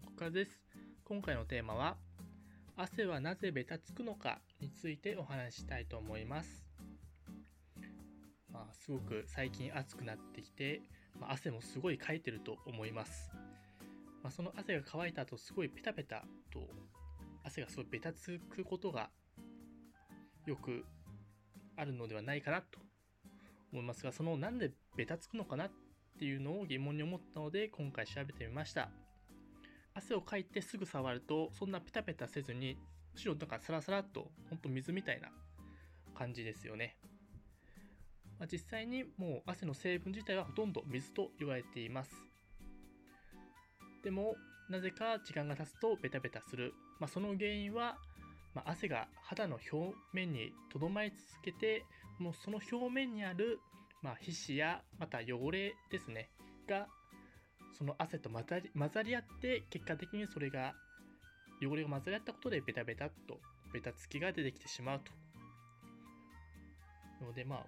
和です。今回のテーマは、汗はなぜベタつくのかについてお話ししたいと思います。まあ、すごく最近暑くなってきて、まあ、汗もすごいかいてると思います。まあ、その汗が乾いた後、すごいペタペタと汗がすごいベタつくことがよくあるのではないかなと思いますが、そのなんでベタつくのかなっていうのを疑問に思ったので今回調べてみました。汗をかいてすぐ触るとそんなペタペタせずにむしろなんかサラサラっとほんと水みたいな感じですよね。まあ、実際にもう汗の成分自体はほとんど水と言われています。でもなぜか時間が経つとベタベタする。まあ、その原因はまあ、汗が肌の表面にとどまり続けてもうその表面にある、ま、皮脂やまた汚れですねがその汗と混ざり混ざり合って結果的にそれが汚れが混ざり合ったことでベタベタっとベタつきが出てきてしまうと。ので、まあ、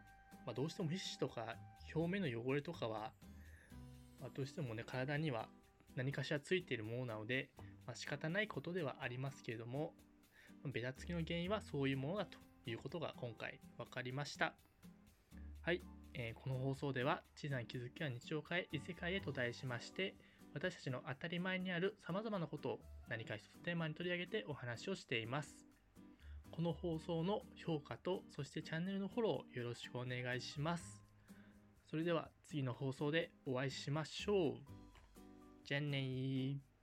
まあ、どうしても皮脂とか表面の汚れとかは、まあ、どうしてもね体には何かしらついているものなので、まあ、仕方ないことではありますけれどもベタつきの原因はそういうものだということが今回分かりました。はい、えー、この放送では小さな気づきは日常化へ異世界へと題しまして私たちの当たり前にある様々なことを何か一つテーマに取り上げてお話をしています。この放送の評価とそしてチャンネルのフォローよろしくお願いします。それでは次の放送でお会いしましょう。じゃあねー。